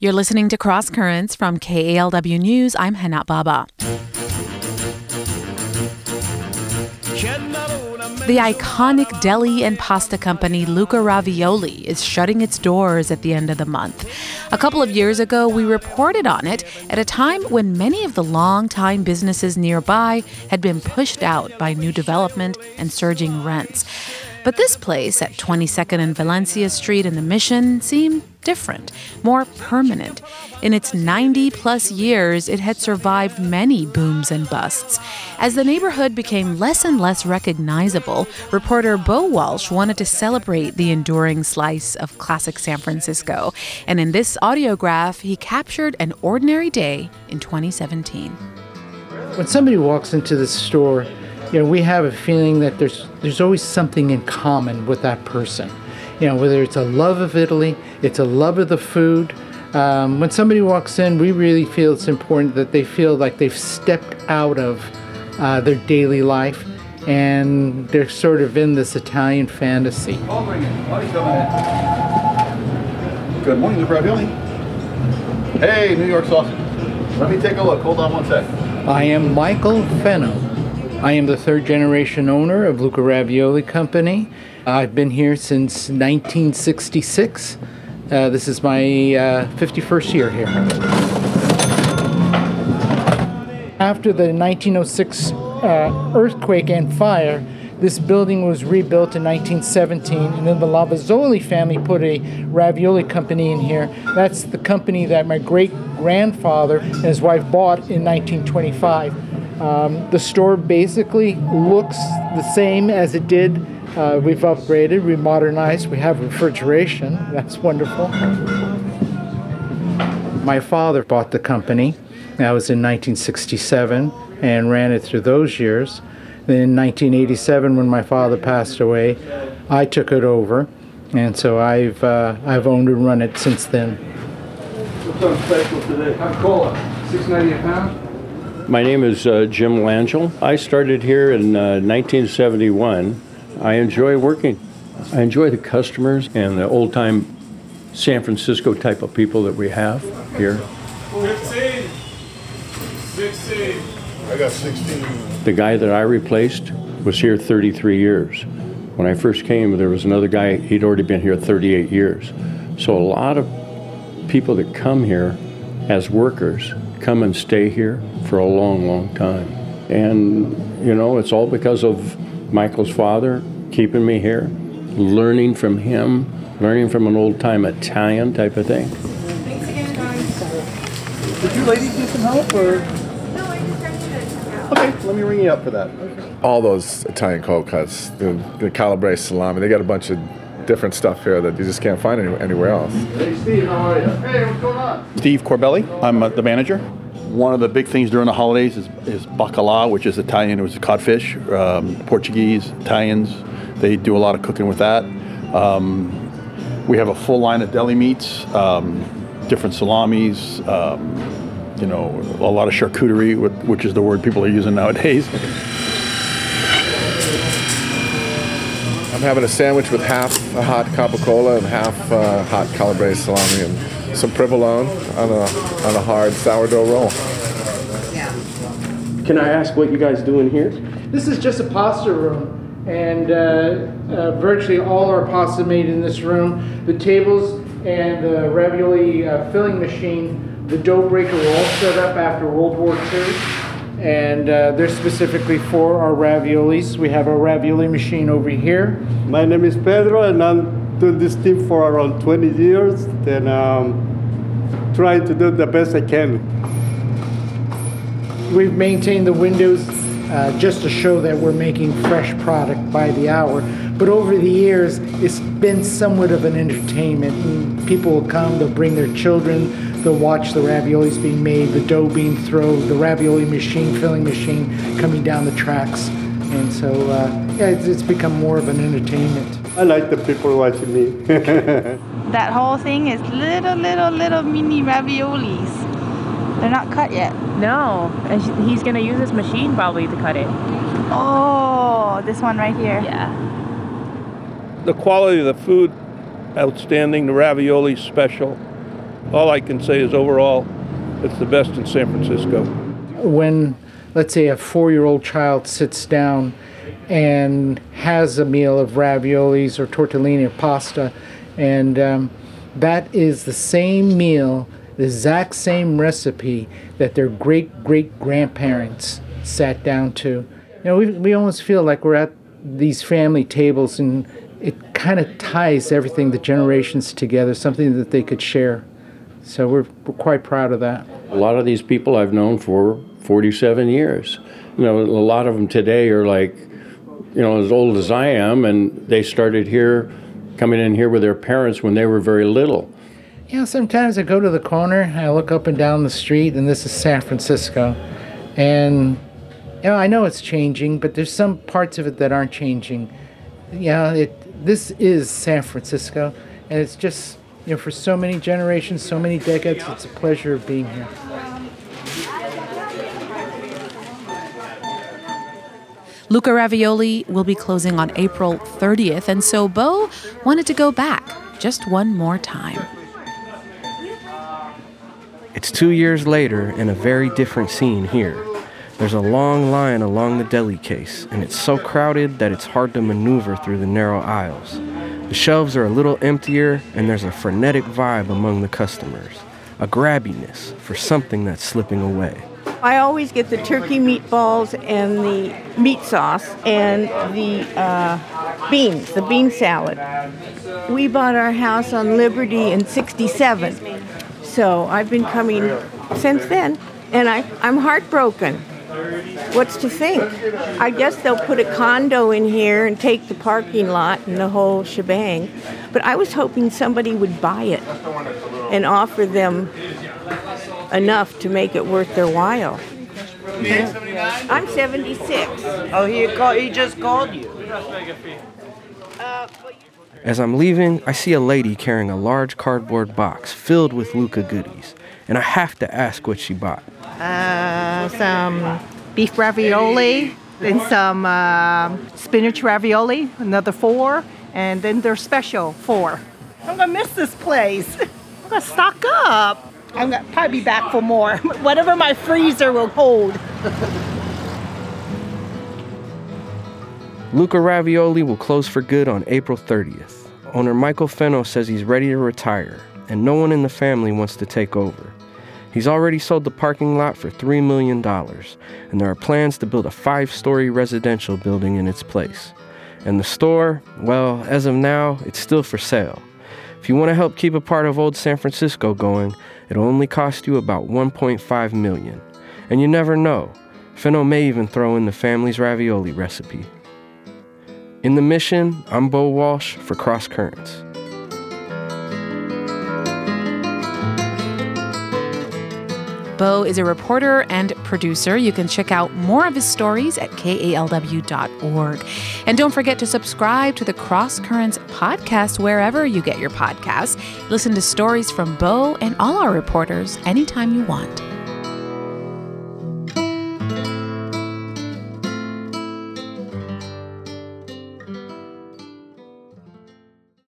You're listening to Cross Currents from KALW News. I'm Hana Baba. The iconic deli and pasta company Lucca Ravioli is shutting its doors at the end of the month. A couple of years ago, we reported on it at a time when many of the long-time businesses nearby had been pushed out by new development and surging rents. But this place at 22nd and Valencia Street in the Mission seemed different, more permanent. In its 90 plus years, it had survived many booms and busts. As the neighborhood became less and less recognizable, reporter Bo Walsh wanted to celebrate the enduring slice of classic San Francisco. And in this audiograph, he captured an ordinary day in 2017. When somebody walks into the store, you know, we have a feeling that there's there's always something in common with that person. You know, whether it's a love of Italy, it's a love of the food. Um, when somebody walks in, we really feel it's important that they feel like they've stepped out of uh, their daily life and they're sort of in this Italian fantasy. Good morning, Lucca Ravioli. Hey, New York sausage. Let me take a look. Hold on one sec. I am Michael Fenno. I am the third generation owner of Lucca Ravioli Company. I've been here since 1966. Uh, this is my uh, 51st year here. After the 1906 uh, earthquake and fire, this building was rebuilt in 1917, and then the Lavazzoli family put a ravioli company in here. That's the company that my great grandfather and his wife bought in 1925. Um, the store basically looks the same as it did. Uh, we've upgraded, we modernized, we have refrigeration. That's wonderful. My father bought the company. That was in 1967 and ran it through those years. Then in 1987, when my father passed away, I took it over, and so I've uh, I've owned and run it since then. What's on special today? Coca-Cola, six ninety a pound. My name is uh, Jim Langell. I started here in uh, 1971. I enjoy working. I enjoy the customers and the old time San Francisco type of people that we have here. 15, 16. I got 16. The guy that I replaced was here 33 years. When I first came, there was another guy, he'd already been here 38 years. So a lot of people that come here as workers come and stay here for a long, long time. And, you know, it's all because of Michael's father keeping me here, learning from him, learning from an old time Italian type of thing. Thanks again, guys. Did you ladies need some help or? No, I just have to Okay, let me ring you up for that. all those Italian cold cuts, the, the calabrese salami, they got a bunch of different stuff here that you just can't find any, anywhere else. Hey, Steve, how are you? Hey, what's going on? Steve Corbelli. I'm uh, the manager. One of the big things during the holidays is, is bacala, which is Italian. It was codfish. Um, Portuguese, Italians, they do a lot of cooking with that. Um, we have a full line of deli meats, um, different salamis, um, you know, a lot of charcuterie, which is the word people are using nowadays. I'm having a sandwich with half a hot capicola and half uh, hot calabrese salami and some provolone on a, on a hard sourdough roll. Yeah. Can I ask what you guys do in here? This is just a pasta room, and uh, uh, virtually all our pasta made in this room. The tables and the ravioli uh, filling machine, the dough breaker were all set up after World War II, and uh, they're specifically for our raviolis. We have our ravioli machine over here. My name is Pedro, and I'm doing this team for around 20 years. Then um, trying to do the best I can. We've maintained the windows uh, just to show that we're making fresh product by the hour. But over the years, it's been somewhat of an entertainment. And people will come, they'll bring their children, they'll watch the raviolis being made, the dough being thrown, the ravioli machine, filling machine coming down the tracks. And so, uh, yeah, it's, it's become more of an entertainment. I like the people watching me. That whole thing is little, little, little mini raviolis. They're not cut yet. No, and he's gonna use this machine probably to cut it. Oh, this one right here. Yeah. The quality of the food, outstanding. The ravioli special. All I can say is overall, it's the best in San Francisco. When, let's say, a four year old child sits down and has a meal of raviolis or tortellini or pasta, and um, that is the same meal, the exact same recipe that their great great grandparents sat down to. You know, we, we almost feel like we're at these family tables and it kind of ties everything, the generations together, something that they could share. So we're, we're quite proud of that. A lot of these people I've known for 47 years. You know, a lot of them today are like, you know, as old as I am, and they started here, coming in here with their parents when they were very little. Yeah, sometimes I go to the corner, I look up and down the street, and this is San Francisco. And, you know, I know it's changing, but there's some parts of it that aren't changing. Yeah, it, this is San Francisco, and it's just, you know, for so many generations, so many decades, it's a pleasure of being here. Lucca Ravioli will be closing on April 30th, and so Bo wanted to go back just one more time. It's two years later and a very different scene here. There's a long line along the deli case, and it's so crowded that it's hard to maneuver through the narrow aisles. The shelves are a little emptier, and there's a frenetic vibe among the customers, a grabbiness for something that's slipping away. I always get the turkey meatballs and the meat sauce and the uh, beans, the bean salad. We bought our house on Liberty in 67, so I've been coming since then, and I, I'm heartbroken. What's to think? I guess they'll put a condo in here and take the parking lot and the whole shebang. But I was hoping somebody would buy it and offer them enough to make it worth their while. I'm 76. Oh, he called, he just called you. As I'm leaving, I see a lady carrying a large cardboard box filled with Lucca goodies, and I have to ask what she bought. Uh, some beef ravioli, then some uh, spinach ravioli, another four, and then their special four. I'm gonna miss this place. I'm gonna stock up. I'm gonna probably be back for more, whatever my freezer will hold. Lucca Ravioli will close for good on April 30th. Owner Michael Fenno says he's ready to retire, and no one in the family wants to take over. He's already sold the parking lot for $3 million, and there are plans to build a five story residential building in its place. And the store, well, as of now, it's still for sale. If you want to help keep a part of old San Francisco going, it'll only cost you about 1.5 million. And you never know. Fenno may even throw in the family's ravioli recipe. In the mission, I'm Bo Walsh for Cross Currents. Bo is a reporter and producer. You can check out more of his stories at kalw.org. And don't forget to subscribe to the Cross Currents podcast wherever you get your podcasts. Listen to stories from Bo and all our reporters anytime you want.